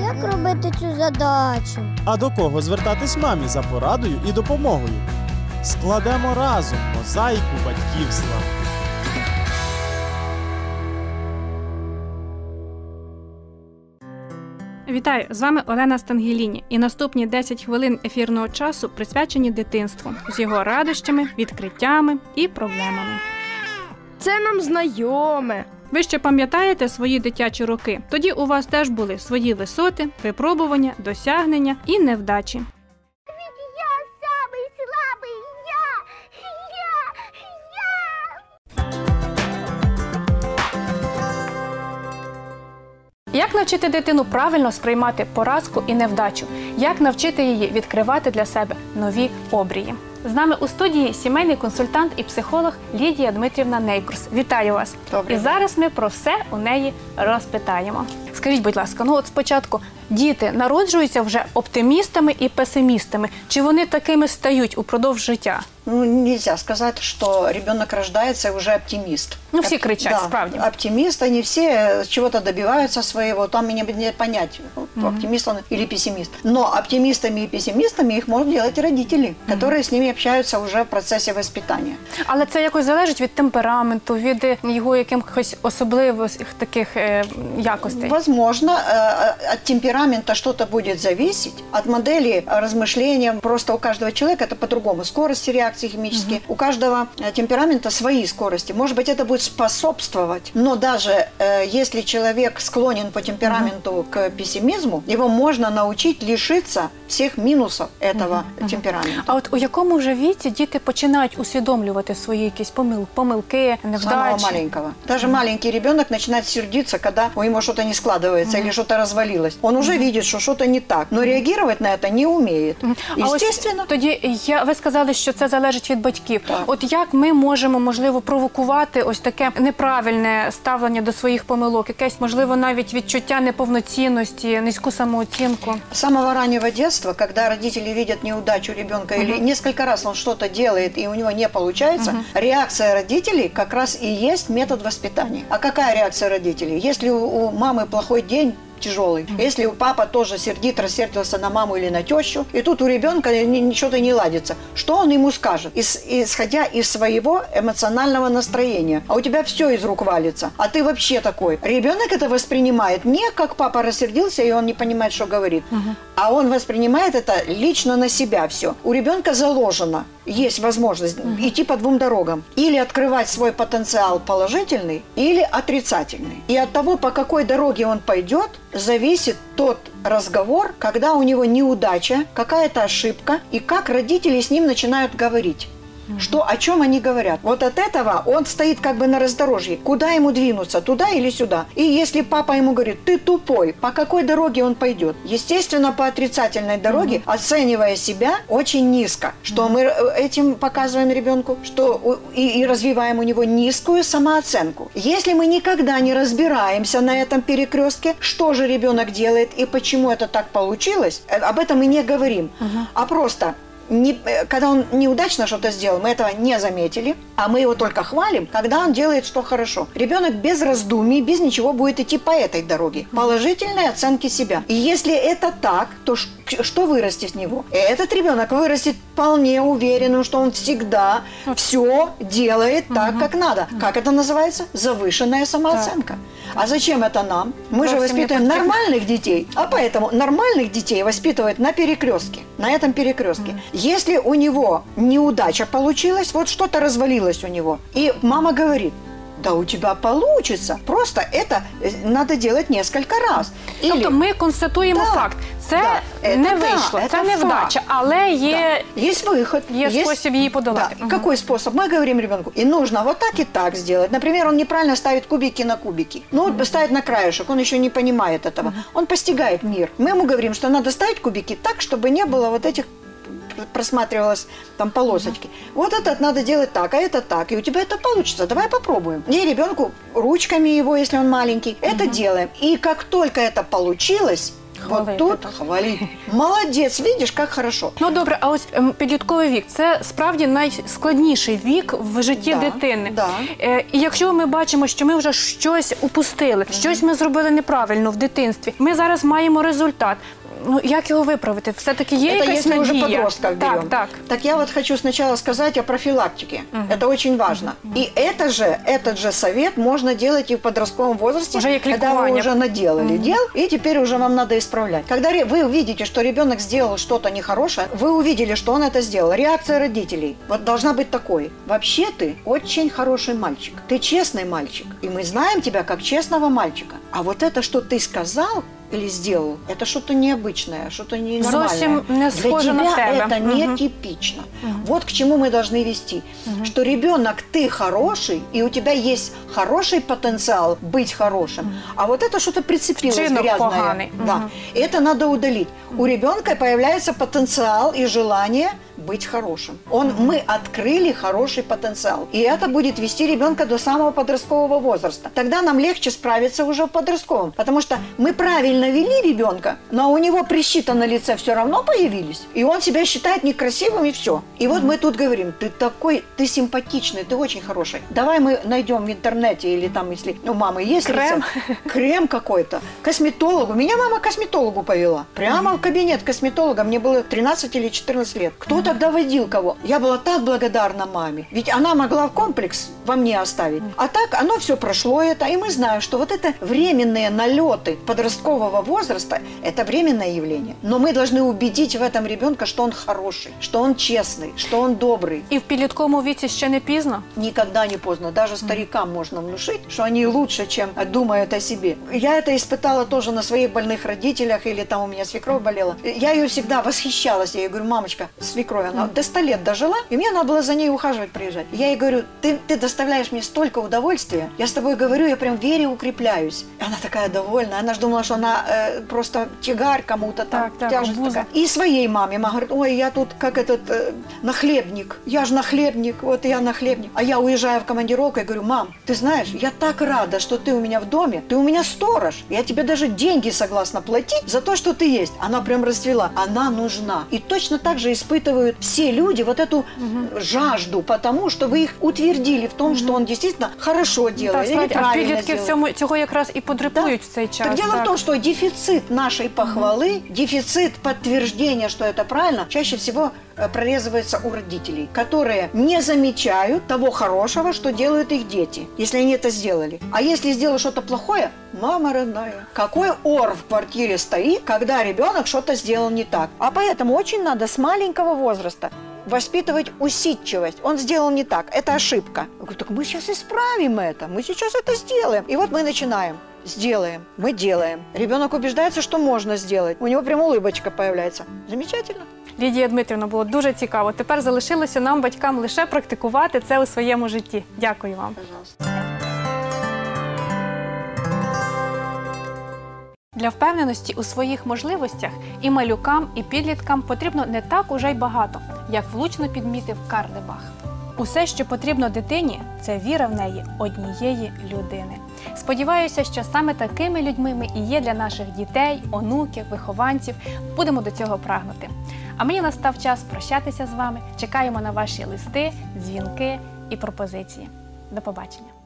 Як робити цю задачу? А до кого звертатись мамі за порадою і допомогою? Складемо разом мозаїку батьківства. Вітаю! З вами Олена Стангеліні. І наступні 10 хвилин ефірного часу присвячені дитинству з його радощами, відкриттями і проблемами. Це нам знайоме. Ви ще пам'ятаєте свої дитячі роки? Тоді у вас теж були свої висоти, випробування, досягнення і невдачі. Як навчити дитину правильно сприймати поразку і невдачу? Як навчити її відкривати для себе нові обрії? З нами у студії сімейний консультант і психолог Лідія Дмитрівна Нейкурс. Вітаю вас! Добрий і зараз ми про все у неї розпитаємо. Скажіть, будь ласка, ну от спочатку діти народжуються вже оптимістами і песимістами. Чи вони такими стають упродовж життя? Ну, нельзя сказать, что ребенок рождается уже оптимист. Ну, все кричат, да, справді. Оптимист, они все чего-то добиваются своего, там мне не понять, оптимист он или пессимист. Но оптимистами и пессимистами их могут делать и родители, которые с ними общаются уже в процессе воспитания. Але це якось залежить від темпераменту, від його якихось особливих таких е, якостей. Возможно, э, от темперамента что-то будет зависеть, от модели размышления. Просто у каждого человека это по-другому. Скорости реакции химические. У каждого э, темперамента свои скорости. Может быть, это будет способствовать. Но даже э, если человек склонен по темпераменту к пессимизму, его можно научить лишиться всех минусов этого темперамента. А от у якому вже віці діти починають усвідомлювати свої якісь помил, помилки, Самого невдачі? маленького. Даже маленький ребенок начинает сердиться, когда у него что-то не складывается или что-то развалилось. Он уже видит, что что-то не так, но реагировать на это не умеет. А ось Естественно. тоді я ви сказали, що це залежить від батьків. Так. От як ми можемо можливо провокувати ось таке неправильне ставлення до своїх помилок, якесь можливо навіть відчуття неповноцінності, низьку самооцінку. С самого раннего детства, когда родители видят неудачу ребенка или несколько раз он что-то делает и у него не получается, реакция родителей как раз и есть метод воспитания. А какая реакция родителей? Если у, у мамы плохой день, тяжелый. Если у папа тоже сердит, рассердился на маму или на тещу, и тут у ребенка ни- ничего-то не ладится, что он ему скажет? Ис- исходя из своего эмоционального настроения. А у тебя все из рук валится. А ты вообще такой. Ребенок это воспринимает не как папа рассердился, и он не понимает, что говорит, а он воспринимает это лично на себя все. У ребенка заложено, есть возможность идти по двум дорогам. Или открывать свой потенциал положительный, или отрицательный. И от того, по какой дороге он пойдет, зависит тот разговор, когда у него неудача, какая-то ошибка, и как родители с ним начинают говорить. Что, о чем они говорят. Вот от этого он стоит как бы на раздорожье. Куда ему двинуться, туда или сюда? И если папа ему говорит, ты тупой, по какой дороге он пойдет? Естественно, по отрицательной дороге, оценивая себя очень низко. Что мы э, этим показываем ребенку, что и, и развиваем у него низкую самооценку. Если мы никогда не разбираемся на этом перекрестке, что же ребенок делает и почему это так получилось, э, об этом мы не говорим, а просто не- э, когда он неудачно что-то сделал, мы этого не заметили, а мы его только хвалим, когда он делает что хорошо. Ребенок без раздумий, без ничего будет идти по этой дороге. Положительной оценки себя. И если это так, то к- что вырастет с него? Этот ребенок вырастет вполне уверенным, что он всегда все делает так, как надо. Как это называется? Завышенная самооценка. А зачем это нам? Мы же Совсем не воспитываем нормальных детей, а поэтому нормальных детей воспитывают на перекрестке, на этом перекрестке. Если у него неудача получилась, вот что-то развалилось у него, и мама говорит, да у тебя получится, просто это э, надо делать несколько раз. Или- Тобто ми констатуємо Да, факт. Це да, не да, вийшло, це це факт. невдача, але є Да. Есть выход. Есть способ ей подолать. Да. Мгм. Какой способ? Мы говорим ребенку, и нужно вот так и так сделать. Например, он неправильно ставит кубики на кубики. Ну, вот ставит на краешек, он еще не понимает этого. Он постигает мир. Мы ему говорим, что надо ставить кубики так, чтобы не было вот этих просматривалось там полосочки. Вот этот надо делать так, а это так. И у тебя это получится. Давай попробуем. И ребенку ручками его, если он маленький, это делаем. И как только это получилось, Хвалити, вот тут так. хвалить. Молодец, видишь, как хорошо. Ну добре, а ось ем, підлітковий вік це справді найскладніший вік в житті Да, дитини. да. Е, і якщо ми бачимо, що ми вже щось упустили, щось ми зробили неправильно в дитинстві, ми зараз маємо результат. Ну як його виправити? Все таки є Это якась если уже надія? подростков так, берем. так. Так я вот хочу сначала сказать о профилактике. Это очень важно. И это же, этот же совет можно делать и в подростковом возрасте, Уже как когда вы уже наделали дел, и теперь уже вам надо исправлять. Когда ре- вы увидите, что ребенок сделал что-то нехорошее, вы увидели, что он это сделал. Реакция родителей вот должна быть такой. Вообще ты очень хороший мальчик. Ты честный мальчик. И мы знаем тебя как честного мальчика. А вот это, что ты сказал, или сделал, это что-то необычное, что-то ненормальное. Зовсім не Для схоже тебя на тебе. это нетипично. Вот к чему мы должны вести. Что ребенок, ты хороший, и у тебя есть хороший потенциал быть хорошим. А вот это что-то прицепилось Вчинок грязное. поганый. Да. Это надо удалить. У ребенка появляется потенциал и желание быть хорошим. Он, мы открыли хороший потенциал. И это будет вести ребенка до самого подросткового возраста. Тогда нам легче справиться уже в подростковом. Потому что мы правильно вели ребенка, но у него прыщи-то на лице все равно появились. И он себя считает некрасивым и все. И вот мы тут говорим, ты такой, ты симпатичный, ты очень хороший. Давай мы найдем в интернете или там, если у мамы есть Крем. рецепт, крем какой-то, косметологу. Меня мама косметологу повела. Прямо в кабинет косметолога. Мне было 13 или 14 лет. Кто тогда водил кого? Я была так благодарна маме. Ведь она могла комплекс во мне оставить. А так оно все прошло это. И мы знаем, что вот это временные налеты подросткового возраста, это временное явление. Но мы должны убедить в этом ребенка, что он хороший, что он честный, что он добрый. І в підлітковому віці ще не пізно. Никогда не поздно. Даже старикам можно внушить, что они лучше, чем думают о себе. Я это испытала тоже на своих больных родителях, или там у меня свекровь болела. Я ее всегда восхищалась. Я ей говорю, мамочка, свекровь, она до 100 лет дожила, и мне надо было за ней ухаживать, приезжать. Я ей говорю, ты, ты доставляешь мне столько удовольствия. Я с тобой говорю, я прям в вере укрепляюсь. И она такая довольная. Она же думала, что она э, просто тягарь кому-то там, Так, так, тяжесть обуза. такая. И своей маме. Мама говорит, ой, я тут как этот э, нахлебник. Я же нахлебник, вот я нахлебник. А я уезжаю в командировку и говорю, мам, ты знаешь, я так рада, что ты у меня в доме. Ты у меня сторож. Я тебе даже деньги согласна платить за то, что ты есть. Она прям расцвела. Она нужна. И точно так же испытывают все люди вот эту жажду, потому что вы их утвердили в том, что он действительно хорошо делает Так, или справді, а правильно підлітки делает. цьому цього якраз і потребують в цей час. Так дело так. в том, что дефицит нашей похвалы, дефицит подтверждения, что это правильно, чаще всего э, прорезывается у родителей, которые не замечают того хорошего, что делают их дети, если они это сделали. А если сделал что-то плохое, мама родная, какой ор в квартире стоит, когда ребенок что-то сделал не так. А поэтому очень надо с маленького возраста воспитывать усидчивость. Он сделал не так, это ошибка. Я говорю, так мы сейчас исправим это, мы сейчас это сделаем. И вот мы начинаем. Сделаем, мы делаем. Ребенок убеждается, что можно сделать. У него прям улыбочка появляется. Замечательно. Лідія Дмитрівна, було дуже цікаво. Тепер залишилося нам, батькам, лише практикувати це у своєму житті. Дякую вам. Пожалуйста. Для впевненості у своїх можливостях і малюкам, і підліткам потрібно не так уже й багато, як влучно підмітив Карлебах. Усе, що потрібно дитині, це віра в неї однієї людини. Сподіваюся, що саме такими людьми ми і є для наших дітей, онуків, вихованців. Будемо до цього прагнути. А мені настав час прощатися з вами. Чекаємо на ваші листи, дзвінки і пропозиції. До побачення.